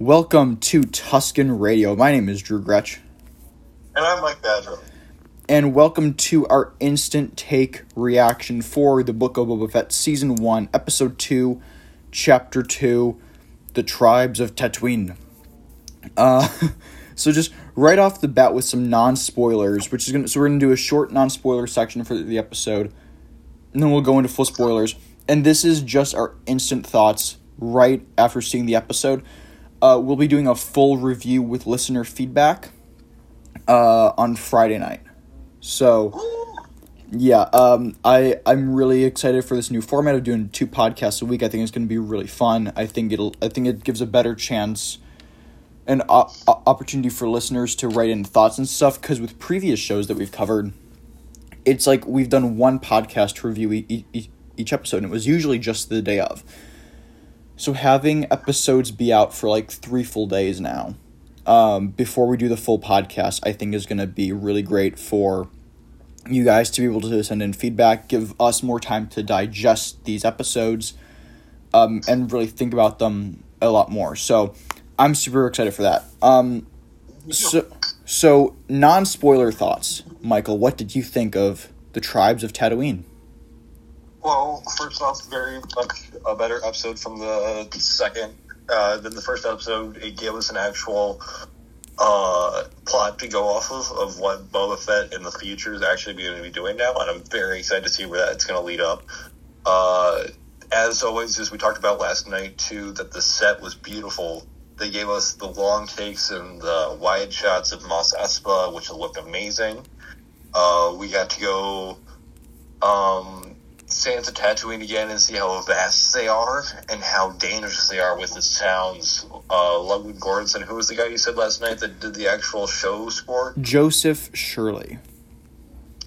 Welcome to Tuscan Radio. My name is Drew Gretsch. And I'm Mike Badger. And welcome to our instant take reaction for the Book of Boba Fett Season 1, Episode 2, Chapter 2, The Tribes of Tatooine. Uh, so just right off the bat with some non-spoilers, which is gonna so we're gonna do a short non-spoiler section for the episode, and then we'll go into full spoilers. And this is just our instant thoughts right after seeing the episode. Uh, we'll be doing a full review with listener feedback uh, on Friday night. So, yeah, um, I I'm really excited for this new format of doing two podcasts a week. I think it's going to be really fun. I think it'll I think it gives a better chance an opportunity for listeners to write in thoughts and stuff because with previous shows that we've covered, it's like we've done one podcast to review e- e- each episode, and it was usually just the day of. So having episodes be out for like three full days now, um, before we do the full podcast, I think is going to be really great for you guys to be able to send in feedback, give us more time to digest these episodes, um, and really think about them a lot more. So I'm super excited for that. Um, so, so non spoiler thoughts, Michael. What did you think of the tribes of Tatooine? Well, first off, very much a better episode from the second uh, than the first episode. It gave us an actual uh, plot to go off of of what Boba Fett in the future is actually going to be doing now, and I'm very excited to see where that's going to lead up. Uh, as always, as we talked about last night too, that the set was beautiful. They gave us the long takes and the wide shots of Mos Espa, which looked amazing. Uh, we got to go um, Sansa Tatooine again and see how vast they are and how dangerous they are with the sounds. Uh, Ludwig Göransson, who was the guy you said last night that did the actual show score? Joseph Shirley.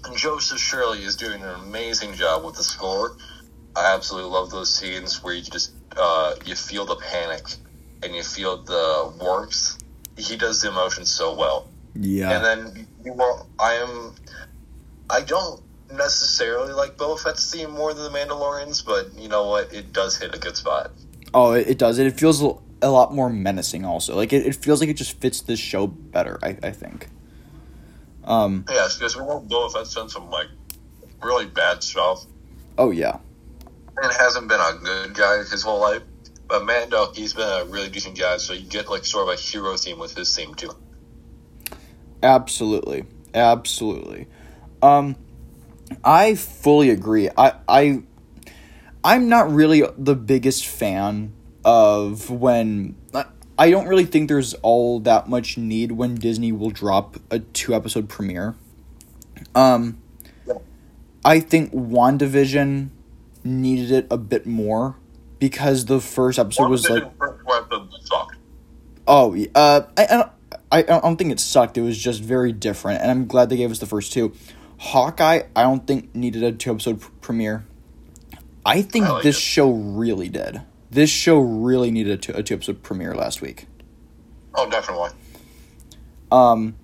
And Joseph Shirley is doing an amazing job with the score. I absolutely love those scenes where you just uh, you feel the panic and you feel the warmth. He does the emotions so well. Yeah. And then you are, I am. I don't necessarily like Boba Fett's theme more than the Mandalorians, but you know what? It does hit a good spot. Oh, it, it does. It feels a lot more menacing. Also, like it, it feels like it just fits this show better. I I think. Um. Yes, because we Boba Fett's done some like really bad stuff Oh yeah. and hasn't been a good guy his whole life. But Mando, he's been a really decent guy, so you get like sort of a hero theme with his theme too. Absolutely. Absolutely. Um. I fully agree. I I. I'm not really the biggest fan of when I- don't really think there's all that much need when Disney will drop a two episode premiere. Um I think WandaVision needed it a bit more because the first episode was like First episode sucked. oh uh I, I don't I I don't think it sucked. It was just very different and I'm glad they gave us the first two. Hawkeye I don't think needed a two episode pr- premiere. I think I like this it. show really did. This show really needed a two, a two episode premiere last week. Oh, definitely. Um,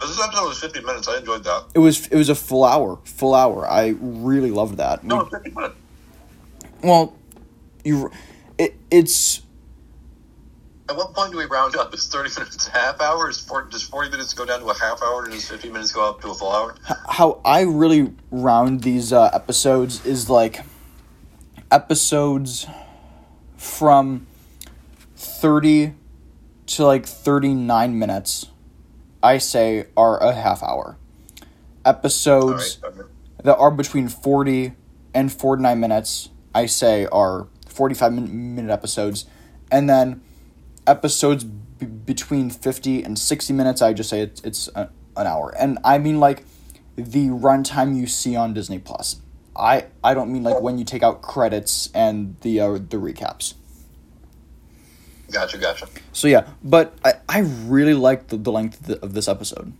This episode was 50 minutes. I enjoyed that. it was it was a full hour, full hour. I really loved that. No, it's 50 minutes. Well, you, it it's At what point do we round up? Is 30 minutes a half hour? Is 40, does 40 minutes go down to a half hour? And does 50 minutes go up to a full hour? how I really round these uh, episodes is like episodes from thirty to like thirty nine minutes. I say are a half hour. Episodes. Right. that are between 40 and 49 minutes, I say are 45 minute episodes. And then episodes b- between 50 and 60 minutes, I just say it's, it's a, an hour. And I mean like the runtime you see on Disney Plus. I, I don't mean like when you take out credits and the uh, the recaps. Gotcha, gotcha. So yeah, but I, I really like the, the length of, the, of this episode.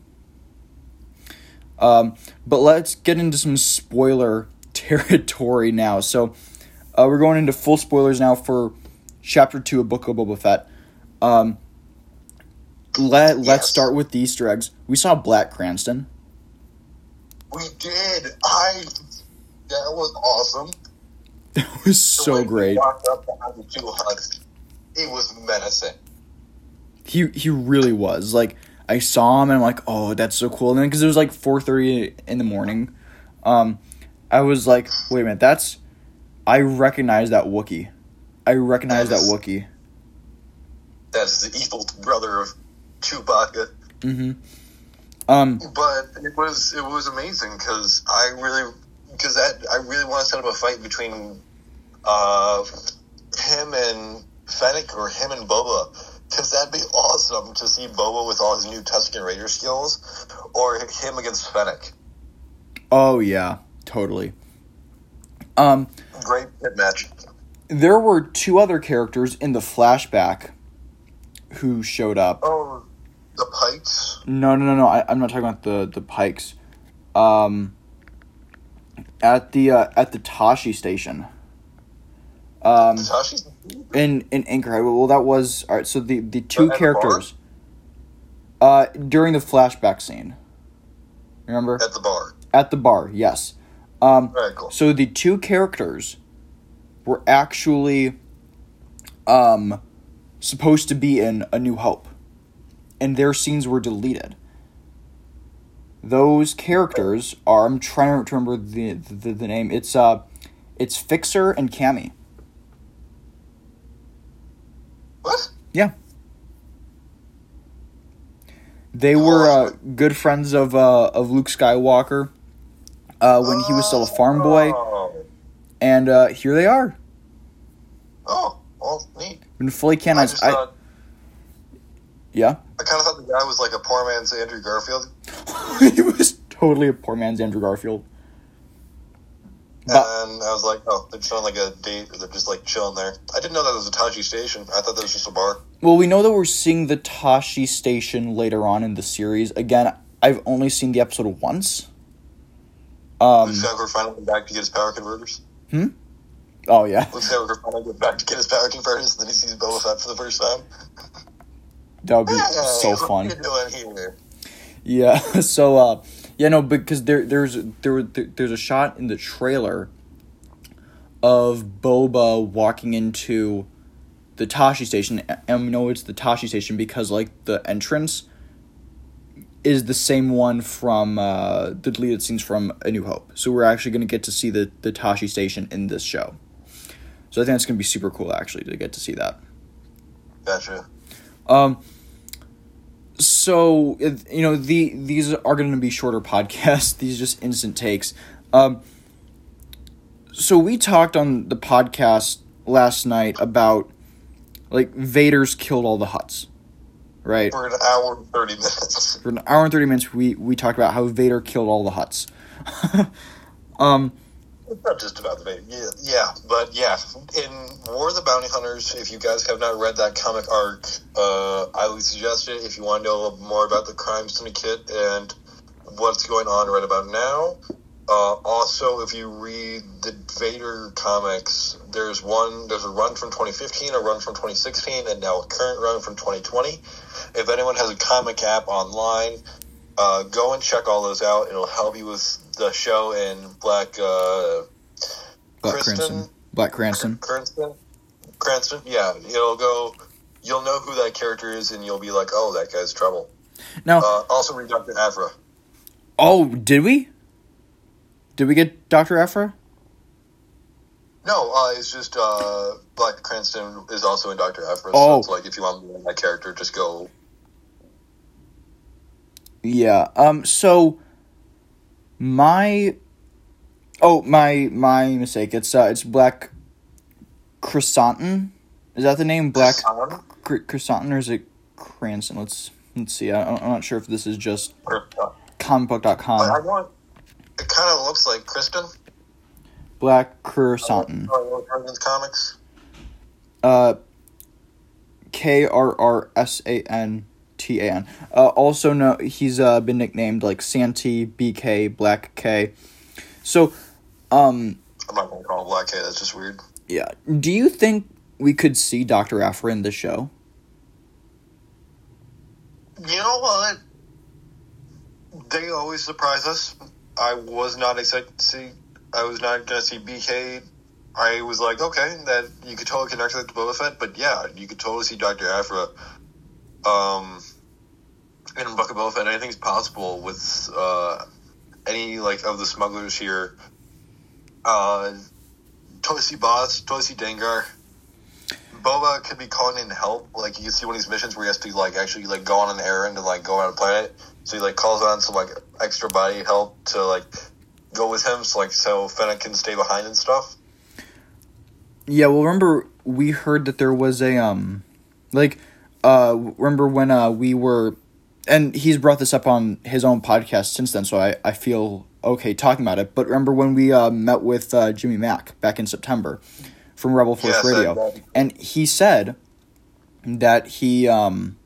Um, but let's get into some spoiler territory now. So uh, we're going into full spoilers now for chapter two of Book of Boba Fett. Um, let let's start with the Easter eggs. We saw Black Cranston. We did. I. That was awesome. That was so he great. Walked up behind the two Hutts. It was menacing. he he really was like I saw him and I'm like, oh, that's so cool. And then because it was like four thirty in the morning, um, I was like, wait a minute, that's I recognize that Wookie. I recognize that That is- Wookie. That's the evil brother of Chewbacca. Mm-hmm. Um, But it was it was amazing because I really because that I really want to set up a fight between uh, him and Fennec or him and Boba because that'd be awesome to see Boba with all his new Tusken Raider skills or him against Fennec. oh yeah, totally. Um, Great match. there were two other characters in the flashback who showed up. Oh, the Pikes. No, no, no, no. I, I'm not talking about the the Pikes. Um, at the uh, at the Tosche station. Um, Tasha's in in Anchorhead. Well, that was all right. So the the two At the characters. Uh, during the flashback scene. Remember at the bar. at the bar? Yes. Um, right, cool. so the two characters were actually um supposed to be in A New Hope. And their scenes were deleted. Those characters are I'm trying to remember the the, the name. It's uh it's Fixer and Camie. What? Yeah. They were uh, good friends of uh, of Luke Skywalker uh, when he was still a farm boy, Oh, and uh, here they are. oh well, neat. Been fully I canonized. just I, thought yeah, I kind of thought the guy was like a poor man's Andrew Garfield. he was totally a poor man's Andrew Garfield. But and I was like, oh, they're just on like a date, or they're just like chilling there. I didn't know that was a Tosche station. I thought that was just a bar. well, we know that we're seeing the Tosche station later on in the series. Again, I've only seen the episode once. Um. Luke Skywalker finally back to get his power converters. Oh yeah, Luke Skywalker finally went back to get his power converters, and then he sees Boba Fett for the first time. that would be so fun. are you doing here? Yeah. So uh yeah, no, because there there's there, there there's a shot in the trailer of Boba walking into the Tosche station and we know it's the Tosche station because like the entrance is the same one from uh the deleted scenes from A New Hope. So we're actually going to get to see the the Tosche station in this show. So I think it's going to be super cool actually to get to see that. Gotcha. Um. So you know the these are going to be shorter podcasts. These are just instant takes. Um. So we talked on the podcast last night about like Vader's killed all the Hutts, right? For an hour and thirty minutes. For an hour and thirty minutes, we we talked about how Vader killed all the Hutts. um. Not just about the Vader. Yeah, yeah, but yeah, in War of the Bounty Hunters, if you guys have not read that comic arc, uh, I would suggest it if you want to know a little more about the crime syndicate and what's going on right about now. Uh, also, if you read the Vader comics, there's one, there's a run from 2015, a run from 2016, and now a current run from 2020. If anyone has a comic app online, uh, go and check all those out. It'll help you with the show in Black uh, Black Kristen? Cranston. Black Cranston. Cranston. Cranston, yeah. It'll go. You'll know who that character is, and you'll be like, "Oh, that guy's trouble." Now, Uh, also, read Doctor Aphra. oh, did we? Did we get Doctor Aphra? No, uh, it's just uh, Black Cranston is also in Doctor Aphra. Oh. So it's like if you want to in that character, just go. Yeah. Um. So my oh my my mistake. It's uh it's Black Chrysanthemum. Is that the name? Black Chrysanthemum or is it Cranston? Let's let's see. I, I'm not sure if this is just uh, I comicbook.com. want. It kind of looks like Kristen. Black Chrysanthemum. Uh, comics. Uh. K R R S A N T A N. Uh, also, no, he's uh, been nicknamed like Santi, BK, Black K. So, um, I'm not gonna call him Black K. That's just weird. Yeah. Do you think we could see Dr. Aphra in the show? You know what? They always surprise us. I was not expecting to see. I was not going to see BK. I was like, okay, that you could totally connect that to Boba Fett, but yeah, you could totally see Doctor Aphra um, in Book of Boba Fett, anything's possible with uh, any like of the smugglers here. Uh, Tosi Bossk, Tosi Dengar. Boba could be calling in help. Like you can see one of these missions where he has to like actually like go on an errand and like go on a planet. So he like calls on some like extra body help to like go with him. So like so Fennec can stay behind and stuff. Yeah, well, remember we heard that there was a um, like, uh, remember when uh we were, and he's brought this up on his own podcast since then, so I I feel okay talking about it. But remember when we uh met with uh, Jimmy Mac back in September from Rebel Force Yes, Radio, and he said that he um,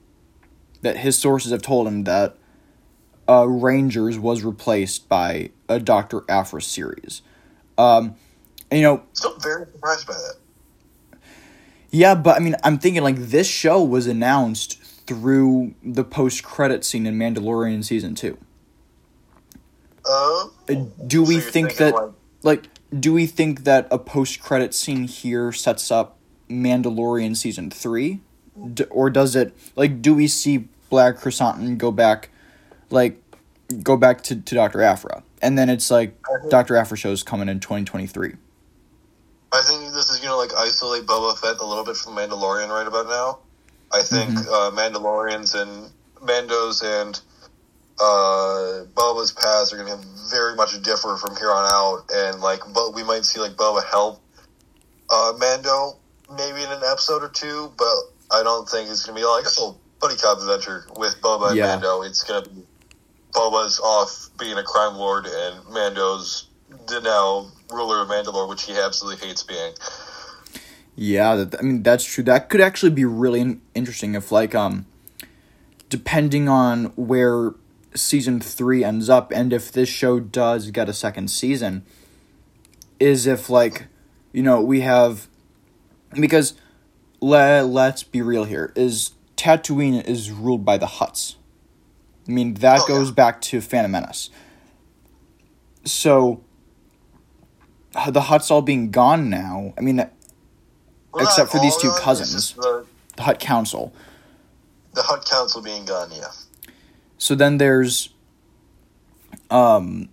that his sources have told him that uh Rangers was replaced by a Doctor Aphra series, um, and, you know Still very surprised by that. Yeah, but I mean, I'm thinking like this show was announced through the post credit scene in Mandalorian season two. Uh, Uh, Do we you're think that like do we think that a post credit scene here sets up Mandalorian season three, D- or does it like do we see Black Chrysanthemum go back, like go back to to Doctor Aphra, and then it's like Doctor Aphra shows coming in 2023. I think this is gonna like isolate Boba Fett a little bit from Mandalorian right about now. I think Mm-hmm. uh, Mandalorians and Mandos and uh, Boba's paths are gonna very much differ from here on out, and like, but we might see like Boba help uh, Mando maybe in an episode or two, but I don't think it's gonna be like oh buddy cop adventure with Boba and Yeah. Mando. It's gonna be Boba's off being a crime lord, and Mando's the now ruler of Mandalore, which he absolutely hates being. Yeah, that, I mean that's true. That could actually be really interesting if like um depending on where season 3 ends up and if this show does get a second season is if like you know, we have because le- let's be real here is Tatooine is ruled by the Hutts. I mean, that Oh, goes yeah. back to Phantom Menace. So the Hutts all being gone now. I mean, Well, Except for these two cousins. The, the Hutt Council. the Hutt Council being gone, yeah. So then there's, um,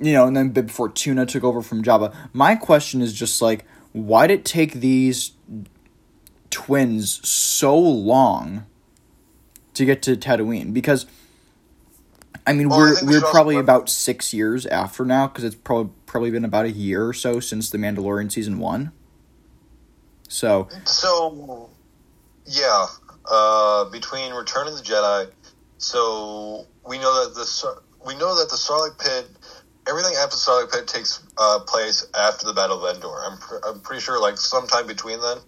you know, and then Bib Fortuna took over from Jabba. My question is just like, why did it take these twins so long to get to Tatooine? Because, I mean, Well, we're we we're probably rem- about six years after now because it's probably probably been about a year or so since the Mandalorian season one. So So, yeah, uh, between Return of the Jedi, so we know that the we know that the Sarlacc pit, everything after the Sarlacc pit takes uh, place after the Battle of Endor. I'm pr- I'm pretty sure like sometime between then,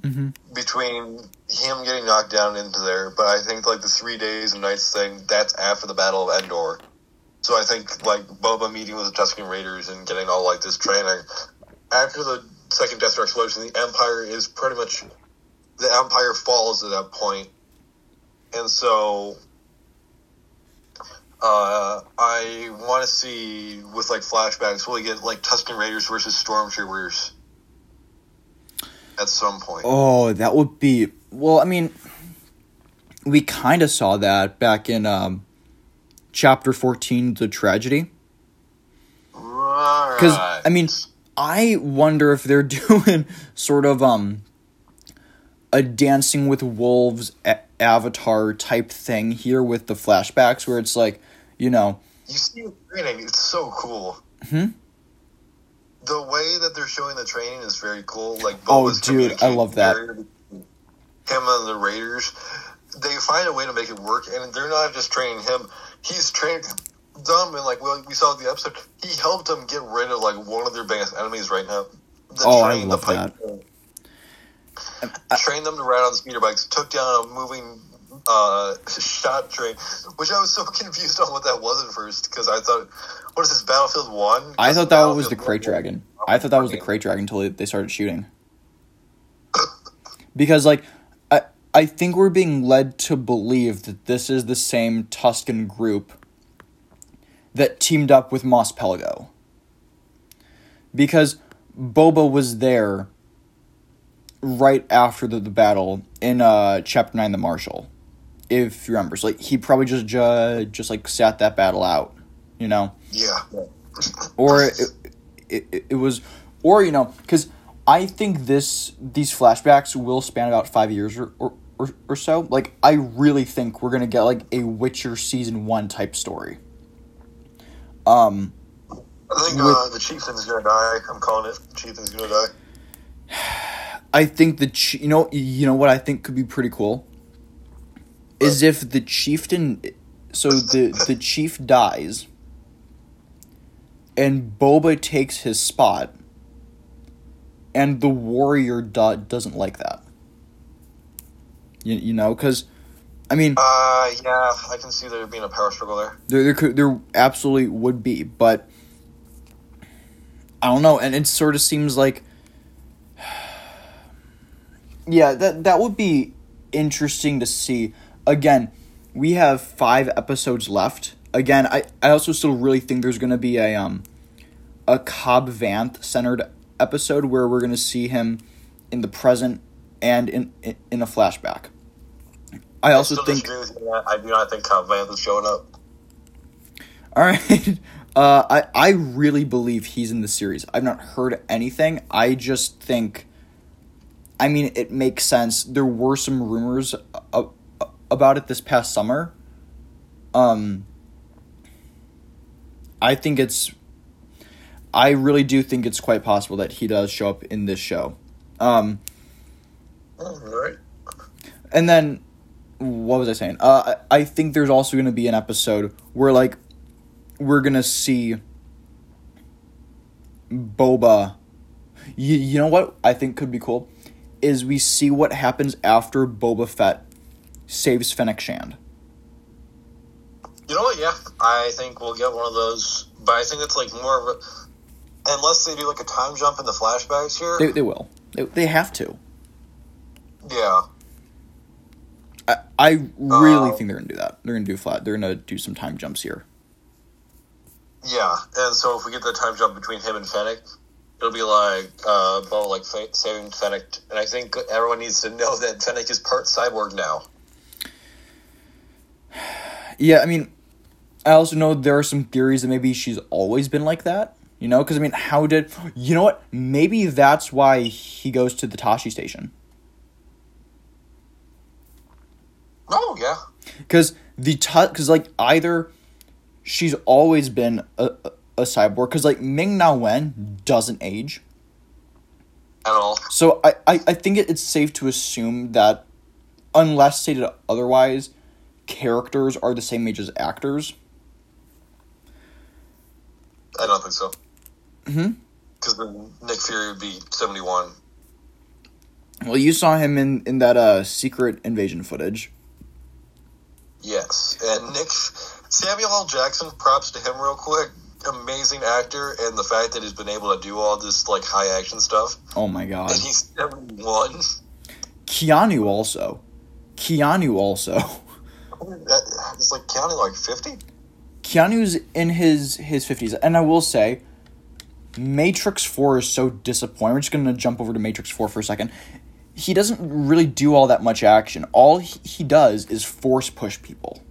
Mhm. between him getting knocked down into there. But I think like the three days and nights thing, that's after the Battle of Endor. So I think like Boba meeting with the Tusken Raiders and getting all like this training after the second Death Star explosion, the Empire is pretty much the Empire falls at that point, and so uh, I want to see with like flashbacks. Will we get like Tusken Raiders versus Stormtroopers at some point? Oh, that would be well. I mean, we kind of saw that back in um, chapter fourteen, the tragedy. Because Right. I mean, I wonder if they're doing sort of um a Dancing with Wolves a- Avatar type thing here with the flashbacks, where it's like, you know, you see the training; it's so cool. Hmm? The way that they're showing the training is very cool. Like, Oh, dude, I love that. Him and the Raiders, they find a way to make it work, and they're not just training him. He's training them, and like we, we saw the episode, he helped them get rid of like one of their biggest enemies right now. The Oh, I train, love the pipe train. Trained them to ride on speeder bikes, took down a moving uh, shot train, which I was so confused on what that was at first because I thought, what is this Battlefield One? I thought that was the krayt dragon. I thought that was the krayt dragon until they started shooting. Because like I I think we're being led to believe that this is the same Tusken group that teamed up with Mos Pelgo. Because Boba was there right after the, the battle in uh chapter 9 the Marshal if you remember. So like he probably just ju- just like sat that battle out, you know, Yeah. or it it, it, it was, or you know, because I think this these flashbacks will span about five years or. or or, or so like i really think we're gonna get like a witcher season one type story um I think uh, the chieftain's gonna die. I'm calling it. The chieftain's gonna die. I think the you know you know what I think could be pretty cool is if the chieftain so the the chief dies and Boba takes his spot and the warrior do- doesn't like that. You, you know cuz I mean Uh, yeah, I can see there being a power struggle there. there there could there absolutely would be, but I don't know, and it sort of seems like yeah, that that would be interesting to see. Again, we have 5 episodes left. Again, I I also still really think there's going to be a um a Cobb Vanth centered episode where we're going to see him in the present and in in, in a flashback. I also Still think disagree with you on that. I do not think Cobb Vanth is showing up. All right. Uh, I I really believe he's in the series. I've not heard anything. I just think. I mean, it makes sense. There were some rumors uh, about it this past summer. Um. I think it's. I really do think it's quite possible that he does show up in this show. Um, All right. and then what was I saying? Uh, I, I think there's also going to be an episode where like we're gonna see Boba. You, you know what I think could be cool is we see what happens after Boba Fett saves Fennec Shand. You know what? Yeah, I think we'll get one of those, but I think it's like more of a. Unless they do like a time jump in the flashbacks here. They, they will. They, they have to. yeah. I, I really Uh, think they're gonna do that. They're gonna do flat. They're gonna do some time jumps here. Yeah, and so if we get the time jump between him and Fennec, it'll be like uh, Bo like fa- saving Fennec, and I think everyone needs to know that Fennec is part cyborg now. Yeah, I mean, I also know there are some theories that maybe she's always been like that. You know, because I mean, how did you know what? Maybe that's why he goes to the Tosche station. Oh yeah, because the because like either she's always been a, a, a cyborg because like Ming Na Wen doesn't age, at all. so I I, I think it, it's safe to assume that unless stated otherwise, characters are the same age as actors. I don't think so. Mhm. Because then Nick Fury would be seventy one. Well, you saw him in in that uh secret invasion footage. Yes, and Nick Samuel L. Jackson. Props to him, real quick. Amazing actor, and the fact that he's been able to do all this like high action stuff, Oh my god, and he's seventy one. Keanu also, Keanu also. It's like counting like fifty. Keanu's in his his fifties, and I will say, Matrix Four is so disappointing. We're just gonna jump over to Matrix Four for a second. He doesn't really do all that much action. All he, he does is force push people.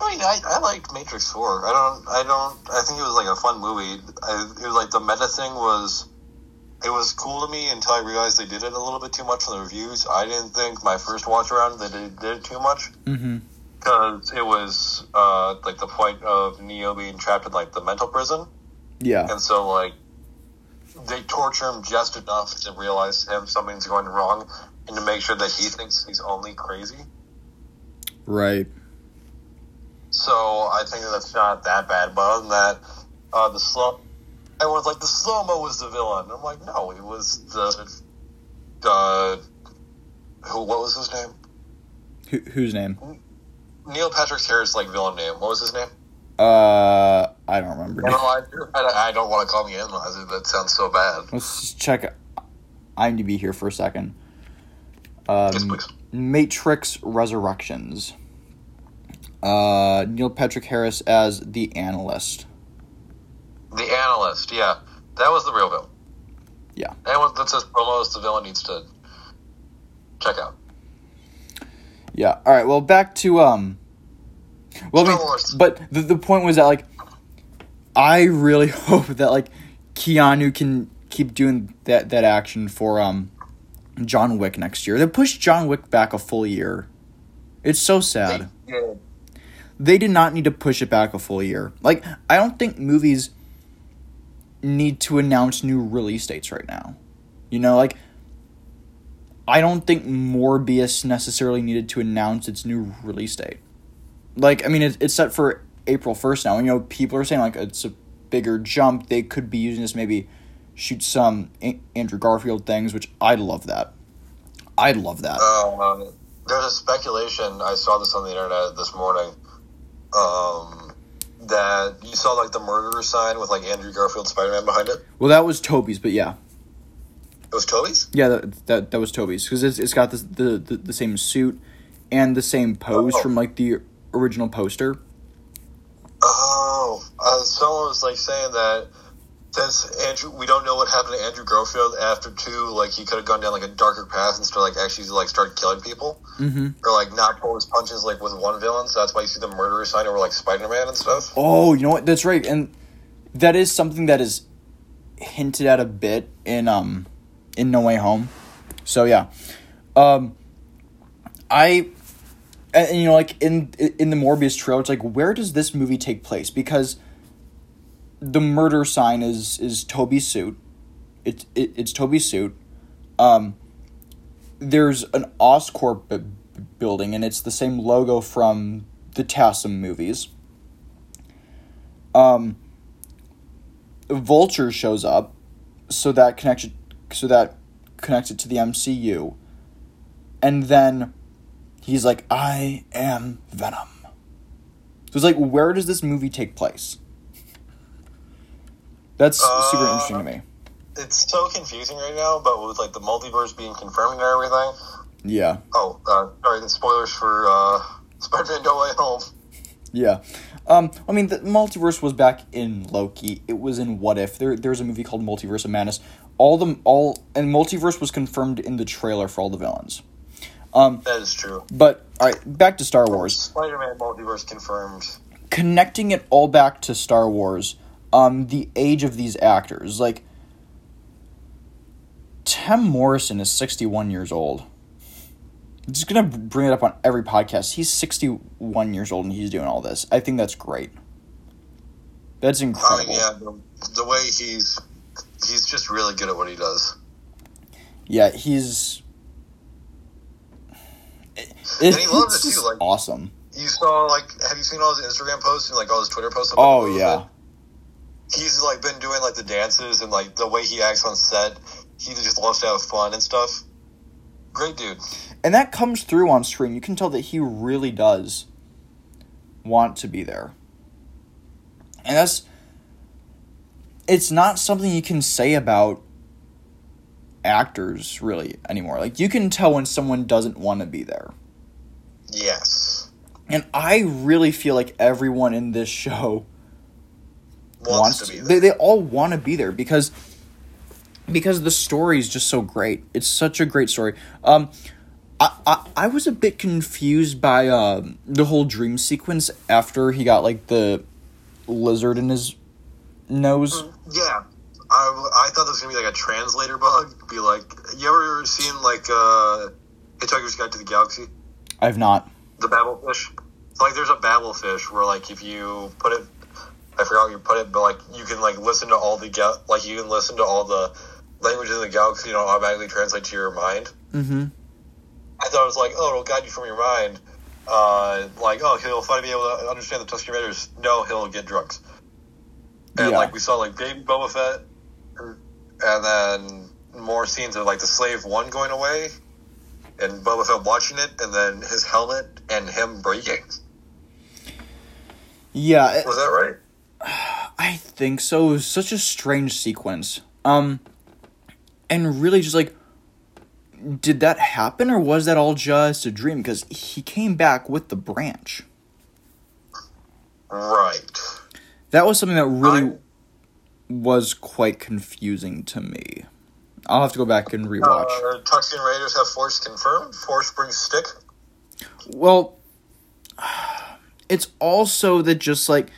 I mean, I, I liked Matrix Four. I don't, I don't, I think it was like a fun movie. I, it was like the meta thing was, it was cool to me until I realized they did it a little bit too much from the reviews. I didn't think my first watch around that they did it too much Mm-hmm. because it was uh, like the point of Neo being trapped in like the mental prison, Yeah, and so like they torture him just enough to realize him something's going wrong and to make sure that he thinks he's only crazy. right. So I think that's not that bad. But other than that, uh, the slow, everyone's like the slow mo was the villain. I'm like, no, it was the, the, who? What was his name? Who, whose name? Neil Patrick Harris like villain name. What was his name? Uh, I don't remember. Analyzer. I, I don't want to call the analyzer. That sounds so bad. Let's just check IMDb here for a second. Um, Yes. Matrix Resurrections. Uh, Neil Patrick Harris as the analyst. The analyst. Yeah, that was the real villain. Yeah. Anyone that says promos the villain needs to check out. Yeah. All right. Well, back to um. Well, I mean, but the the point was that like, I really hope that like Keanu can keep doing that that action for um, John Wick next year. They pushed John Wick back a full year. It's so sad. Yeah. They did not need to push it back a full year. Like, I don't think movies need to announce new release dates right now. You know, like, I don't think Morbius necessarily needed to announce its new release date. Like, I mean, it, it's set for April 1st now. And, you know, people are saying, like, it's a bigger jump. They could be using this maybe shoot some A- Andrew Garfield things, which I'd love that. I'd love that. Um, there's a speculation. I saw this on the internet this morning. Um, that you saw like the murderer sign with like Andrew Garfield Spider Man behind it. well, that was Tobey's, but yeah. It was Tobey's. Yeah, that that, that was Tobey's because it's, it's got the, the the the same suit and the same pose Oh. from like the original poster. Uh, someone was like saying that since Andrew, we don't know what happened to Andrew Garfield after two. Like he could have gone down like a darker path and started like actually like started killing people, Mm-hmm. or like not pull his punches like with one villain. So that's why you see the murderer sign over like Spider Man and stuff. Oh, you know what? That's right, and that is something that is hinted at a bit in um in No Way Home. So yeah, um, I and, and, you know like in in the Morbius trailer, it's like where does this movie take place? Because the murder sign is is Tobey's suit. It's it, it's Tobey's suit. Um, there's an Oscorp b- building, and it's the same logo from the TASM movies. Um, Vulture shows up, so that connects it, so that connects it to the MCU, and then he's like, "I am Venom." So it's like, where does this movie take place? That's super Uh, interesting to me. It's so confusing right now, but with like the multiverse being confirmed and everything. Yeah, Oh, uh, sorry, the spoilers for uh, Spider Man No Way Home. yeah. Um, I mean, the multiverse was back in Loki. It was in What If. There, there's a movie called Multiverse of Madness. All the all and multiverse was confirmed in the trailer for all the villains. Um, That is true. but all right, back to Star Wars. Spider Man multiverse confirmed. connecting it all back to Star Wars, um, the age of these actors, like Tim Morrison is sixty one years old. I'm just gonna bring it up on every podcast. He's sixty one years old and he's doing all this. I think that's great. That's Uh, incredible. yeah, the, the way he's he's just really good at what he does. Yeah, he's. It, And he loves it, too, like- awesome. You saw like have you seen all his Instagram posts and like all his Twitter posts? Oh yeah, movie? He's like been doing like the dances and like the way he acts on set. He just loves to have fun and stuff. Great dude. and that comes through on screen. You can tell that he really does want to be there. And that's it's not something you can say about actors really anymore. Like you can tell when someone doesn't want to be there. Yes, And I really feel like everyone in this show wants, to be They, there. they all want to be there because because the story is just so great. It's such a great story. Um, I, I, I was a bit confused by um, the whole dream sequence after he got like the lizard in his nose. Yeah. I, I thought this was gonna be like a translator bug. Be like, you ever seen like uh, Hitchhiker's Guide to the Galaxy? I've not. The Babel fish. It's like there's a Babel fish where like if you put it, I forgot how you put it, but like you can like listen to all the gal- like you can listen to all the languages in the galaxy, you know, automatically translate to your mind. Mm-hmm. I thought it was like, oh, it'll guide you from your mind. Uh, like, oh, he'll finally be able to understand the Tusken Raiders. No, he'll get drugs. And Yeah. like we saw like baby Boba Fett, and then more scenes of like the slave one going away, and Boba Fett watching it, and then his helmet and him breaking. Yeah, it- Was that right? I think so. It was such a strange sequence. Um, and really just like, did that happen or was that all just a dream? Because he came back with the branch. Right. That was something that really I- was quite confusing to me. I'll have to go back and rewatch. Uh, Tusken Raiders have Force confirmed. Force brings stick. Well, it's also that just like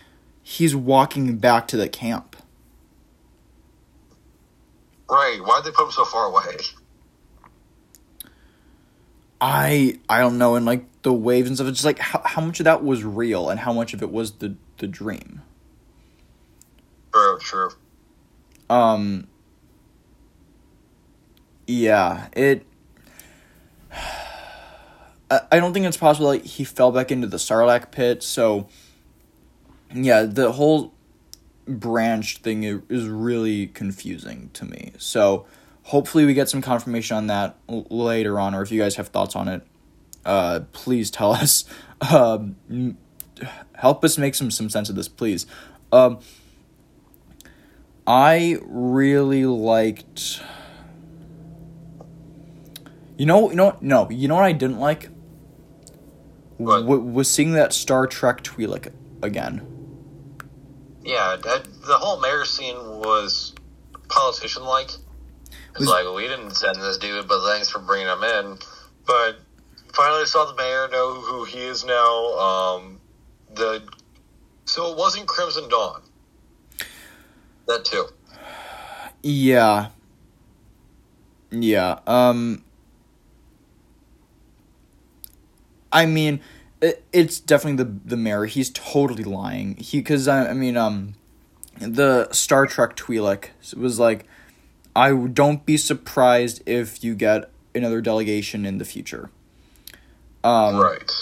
he's walking back to the camp. Right. Why'd they put him so far away? I I don't know, and like the waves and stuff. It's just like how how much of that was real and how much of it was the the dream. True, true. Um. Yeah, it. I I don't think it's possible. Like he fell back into the Sarlacc pit, so. Yeah, the whole branch thing is really confusing to me. So, hopefully, we get some confirmation on that l- later on, or if you guys have thoughts on it, uh, please tell us. Um, help us make some some sense of this, please. Um, I really liked. You know, you know, no, you know what I didn't like. What? W- was seeing that Star Trek Twi'lek again. Yeah, that, the whole mayor scene was politician like. It's Was- like, we didn't send this dude, but thanks for bringing him in. But finally saw the mayor know who he is now. Um, the So it wasn't Crimson Dawn. That too. Yeah. Yeah. Um. I mean, it, it's definitely the the mayor. He's totally lying. He because I, I mean um, the Star Trek Twi'lek was like, I don't be surprised if you get another delegation in the future. Um, right.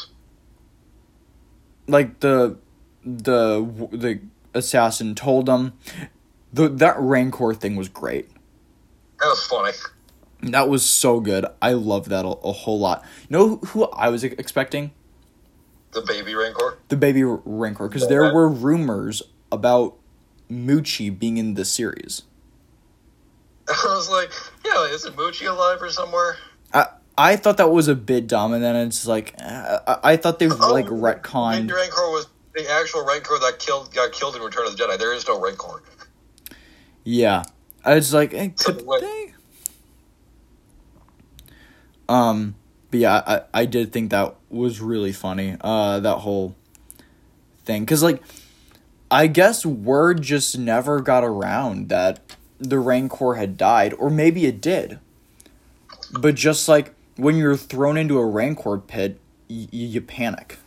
like the the the assassin told him the that rancor thing was great That was funny. that was so good i love that a, a whole lot you know who i was expecting The baby Rancor. the baby rancor because there were rumors about Muchi being in the series I was like, yeah, isn't Muchi alive or somewhere? i i thought that was a bit dumb and then it's like uh, I, I thought they were like Oh, retconned Baby Rancor was the actual Rancor that killed got killed in Return of the Jedi. There is no Rancor. Yeah. I was like, hey, could what- they? Um, but yeah, I, I did think that was really funny. Uh, that whole thing. Cause like, I guess word just never got around that the Rancor had died, or maybe it did. But just like when you're thrown into a Rancor pit, y- you panic.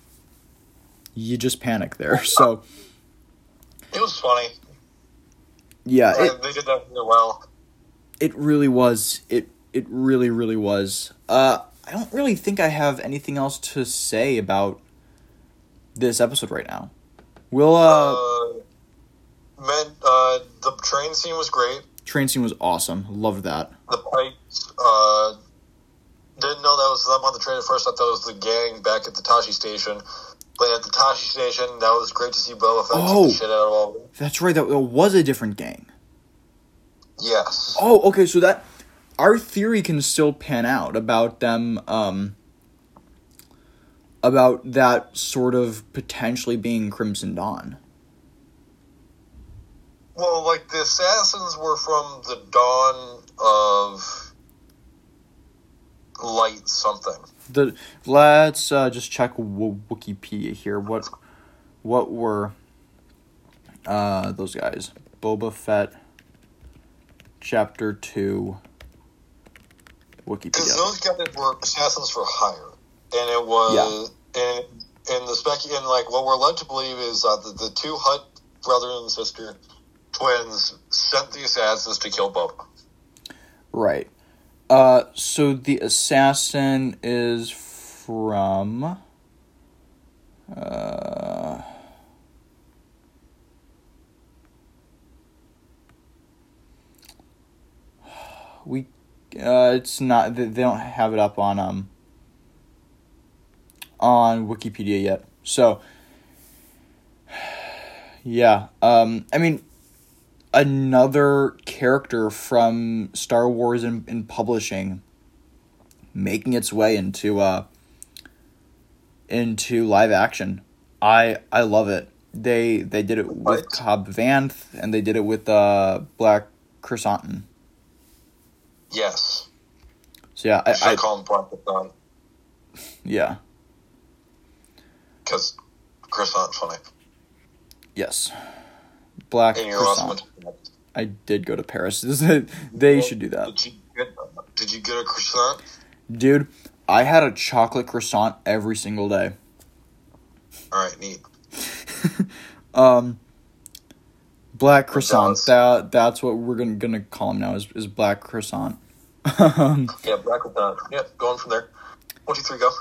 You just panic there. So, It was funny. yeah. It, they did that really well. It really was. It it really really was. Uh, I don't really think I have anything else to say about this episode right now. We'll uh, Uh, man, uh, the train scene was great. train scene was awesome. Loved that. The Pikes, uh, didn't know that was them on the train at first. I thought it was the gang back at the Tosche station. But at the Tosche station, that was great to see Boba Fett Oh. the shit out of all. That's right. That was a different gang. Yes. Oh, okay. So that our theory can still pan out about them. Um, about that sort of potentially being Crimson Dawn. Well, like the assassins were from the dawn of light something. the let's uh, just check w- Wikipedia here. What what were uh, those guys? Boba Fett, Chapter Two. Because those guys were assassins for hire, and it was and and the spec and like what we're led to believe is that the, the two Hutt brother and sister twins sent the assassins to kill Boba. Right. Uh, so the assassin is from. Uh, we, uh, it's not. They they don't have it up on um. On Wikipedia yet, so. Yeah. Um. I mean, another character from Star Wars in, in publishing making its way into uh into live action. I I love it. They they did it with. Cobb Vanth and they did it with uh Black Chrysanthemum. Yes, So yeah, I, I, I call him Dawn. yeah. because croissant's funny. Yes. Black And you also croissant. I did go to Paris. they should do that. Did you get, did you get a croissant? Dude, I had a chocolate croissant every single day. All right, neat. Um, black croissant. That that's what we're gonna gonna call him now is is black croissant. Yeah, black croissant. Yep, going from there. One, two, three, go.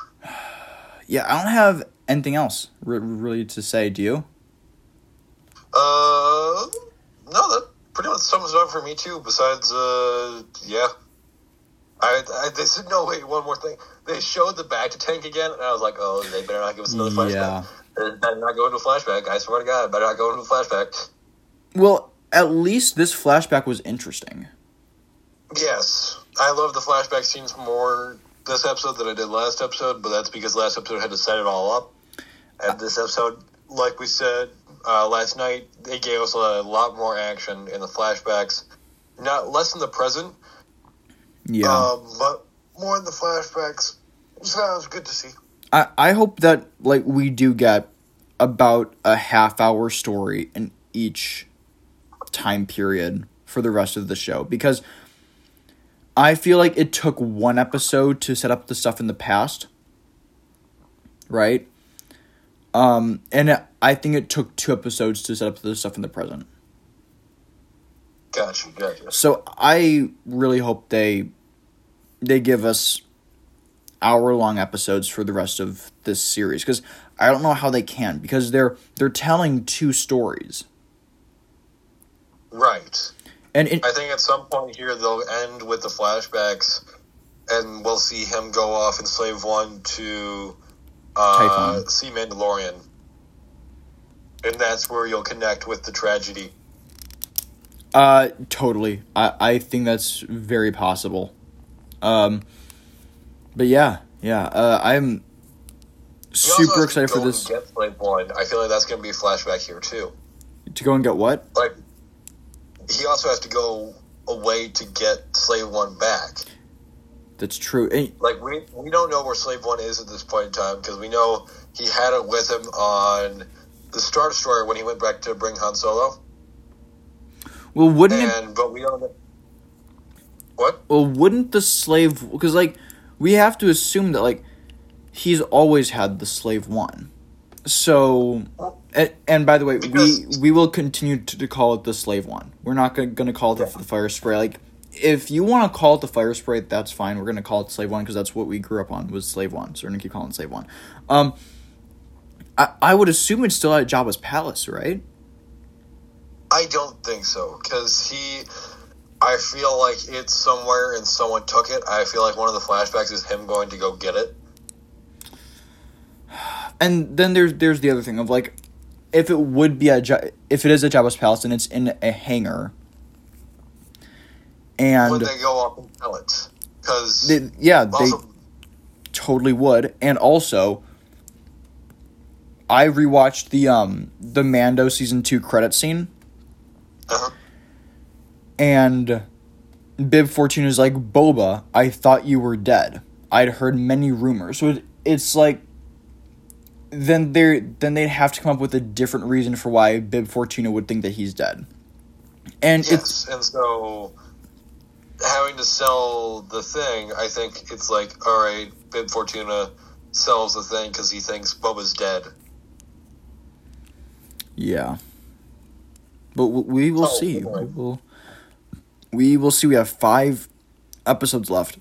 yeah, I don't have anything else re- really to say. Do you? Uh, no, that pretty much sums it up for me too. Besides, uh, yeah, I, I they said no. Wait, one more thing. They showed the bacta tank again, and I was like, oh, they better not give us another flashback. Yeah. They better not go into a flashback. I swear to God, better not go into a flashback. Well, at least this flashback was interesting. Yes, I love the flashback scenes more this episode than I did last episode, but that's because last episode had to set it all up. And this episode, like we said uh, last night, they gave us a lot more action in the flashbacks. Not less in the present, Yeah. um, but more in the flashbacks. So that was good to see. I, I hope that like we do get about a half hour story in each time period for the rest of the show because I feel like it took one episode to set up the stuff in the past. Right? Um and I think it took two episodes to set up the stuff in the present. Gotcha, gotcha. So I really hope they they give us hour long episodes for the rest of this series because I don't know how they can because they're they're telling two stories Right. and it, I think at some point here they'll end with the flashbacks, and we'll see him go off in Slave One to uh, see Mandalorian, and that's where you'll connect with the tragedy. uh totally I I think that's very possible um but yeah yeah uh, I'm super excited for this Get Slave One. I feel like that's going to be a flashback here too. to go and get what Like he also has to go away to get Slave One back. that's true Like we we don't know where Slave One is at this point in time because we know he had it with him on the Star Destroyer when he went back to bring Han Solo, well wouldn't it but we don't. What? Well, wouldn't the slave because like we have to assume that like he's always had the slave one. So and, and by the way, we Because- we will continue to, to call it the slave one. We're not gonna, gonna call it the, the Firespray. Like if you want to call it the Firespray, that's fine. We're gonna call it slave one because that's what we grew up on was slave one. So we're gonna keep calling it slave one. Um, I I would assume it's still at Jabba's palace, right? I don't think so because he. I feel like it's somewhere and someone took it. I feel like one of the flashbacks is him going to go get it. and then there's there's the other thing of like if it would be a if it is a Jabba's palace and it's in a hangar and Would they go up tell it? Because they, yeah they totally would. And also I rewatched the um the Mando season 2 credit scene. Uh and Bib Fortuna is like Boba I thought you were dead. I'd heard many rumors. So it, it's like then they then they'd have to come up with a different reason for why Bib Fortuna would think that he's dead and it's and so having to sell the thing, I think it's like, all right, Bib Fortuna sells the thing because he thinks Boba's dead. Yeah. But we will Oh, see. boy. We will. We will see. We have five episodes left.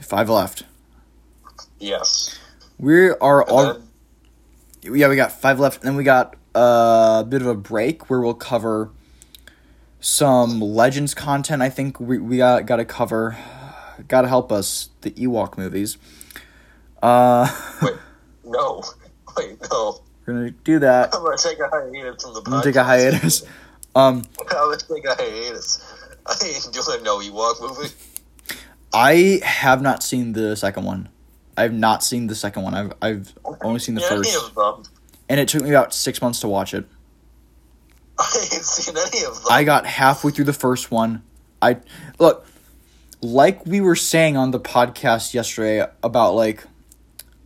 Five left. Yes. We are all. Yeah, we got five left, and then we got a bit of a break where we'll cover some Legends content. I think we we got got to cover. Got to help us the Ewok movies. Uh, wait, no. Wait, no. we're gonna do that. I'm going to take a hiatus from the podcast. I'm gonna take a hiatus. Um. I'm going to take a hiatus. I ain't doing no Ewok movie. I have not seen the second one. I've not seen the second one. I've I've only seen the Yeah, first, Any of them. and it took me about six months to watch it. I ain't seen any of them. I got halfway through the first one. I look like we were saying on the podcast yesterday about like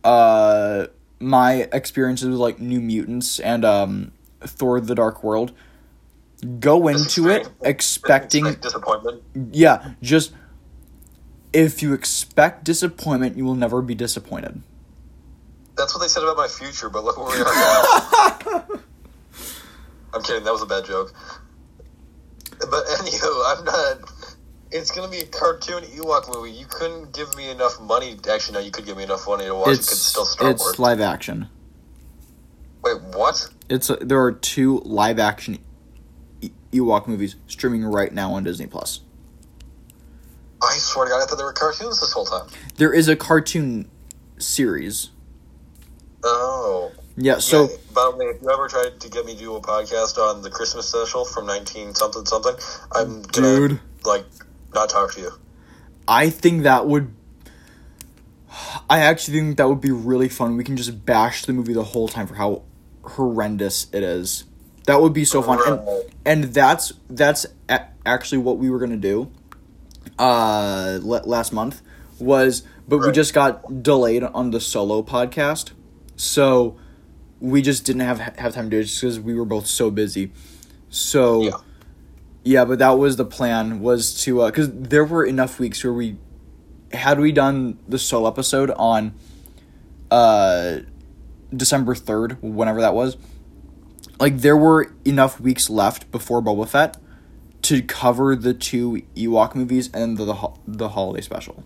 uh my experiences with like New Mutants and um Thor: The Dark World, go into it expecting Expect disappointment. yeah, just if you expect disappointment, you will never be disappointed. That's what they said about my future, but look where we are now. I'm kidding. That was a bad joke. But anywho, I'm not. It's gonna be a cartoon Ewok movie. You couldn't give me enough money. Actually, no, you could give me enough money to watch. it could It's still Star it's Wars. live action. Wait, what? It's there are two live action Ewok movies streaming right now on Disney Plus. I swear to God, I thought they were cartoons this whole time. There is a cartoon series. Oh. Yeah, so yeah, by the way, if you ever tried to get me to do a podcast on the Christmas special from nineteen something something, I'm gonna Dude. like not talk to you. I think that would. I actually think that would be really fun. We can just bash the movie the whole time for how horrendous it is. That would be so fun, and, and that's that's a- actually what we were gonna do. Uh, le- last month was, but we just got delayed on the solo podcast, so we just didn't have have time to do it just because we were both so busy. So Yeah. yeah, but that was the plan was to because there were enough weeks where we had we done the solo episode on uh December third, whenever that was. Like there were enough weeks left before Boba Fett to cover the two Ewok movies and the the, the holiday special.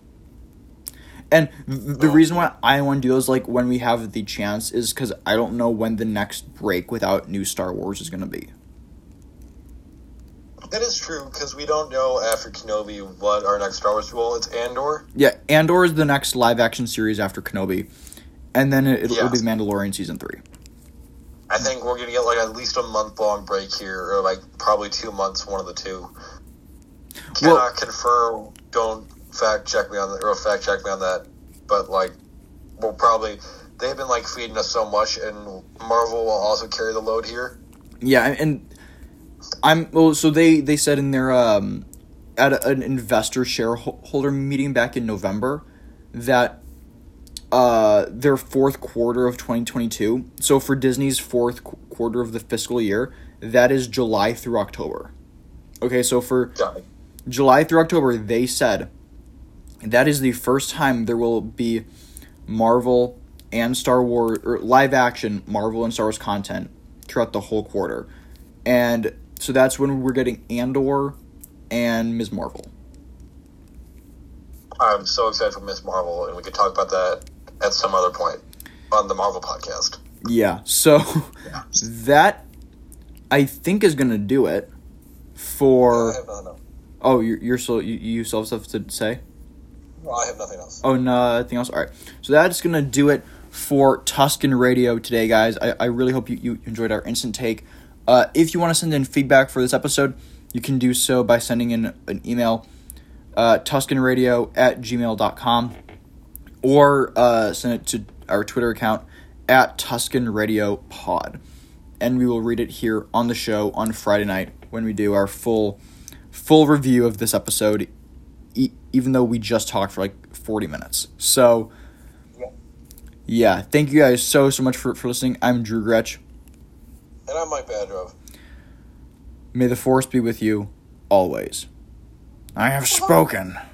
And the Oh. reason why I want to do those like when we have the chance is because I don't know when the next break without new Star Wars is gonna be. That is true because we don't know after Kenobi what our next Star Wars. will. it's Andor. Yeah, Andor is the next live action series after Kenobi, and then it, it'll, Yeah. be Mandalorian season three. I think we're gonna get like at least a month long break here, or like probably two months, one of the two. Well- Cannot confirm. Don't fact check me on that, or fact check me on that. But like, we'll probably. They've been like feeding us so much, and Marvel will also carry the load here. Yeah, and- and I'm well. So they they said in their um at a, an investor shareholder meeting back in November that uh their fourth quarter of 2022. So for Disney's fourth qu- quarter of the fiscal year, that is July through October. Okay, so for. July through October, they said that is the first time there will be Marvel and Star Wars or live action Marvel and Star Wars content throughout the whole quarter. And so that's when we're getting Andor and Ms. Marvel. I'm so excited for Miss Marvel, and we could talk about that at some other point on the Marvel podcast. Yeah. So that I think is going to do it I for else. Oh, you're, you're still you, you still have stuff to say? Well, I have nothing else. Oh, nothing else. All right. So that's gonna do it for Tusken Radio today, guys. I, I really hope you, you enjoyed our instant take. Uh, if you want to send in feedback for this episode, you can do so by sending in an email, uh, tuskenradio at gmail.com, or uh, send it to our Twitter account at Tusken Radio Pod. And we will read it here on the show on Friday night when we do our full full review of this episode e- even though we just talked for like 40 minutes. So, Yeah. yeah, thank you guys so, so much for, for listening. I'm Drew Gretsch. And I'm Mike Badrov. May the force be with you always. I have spoken.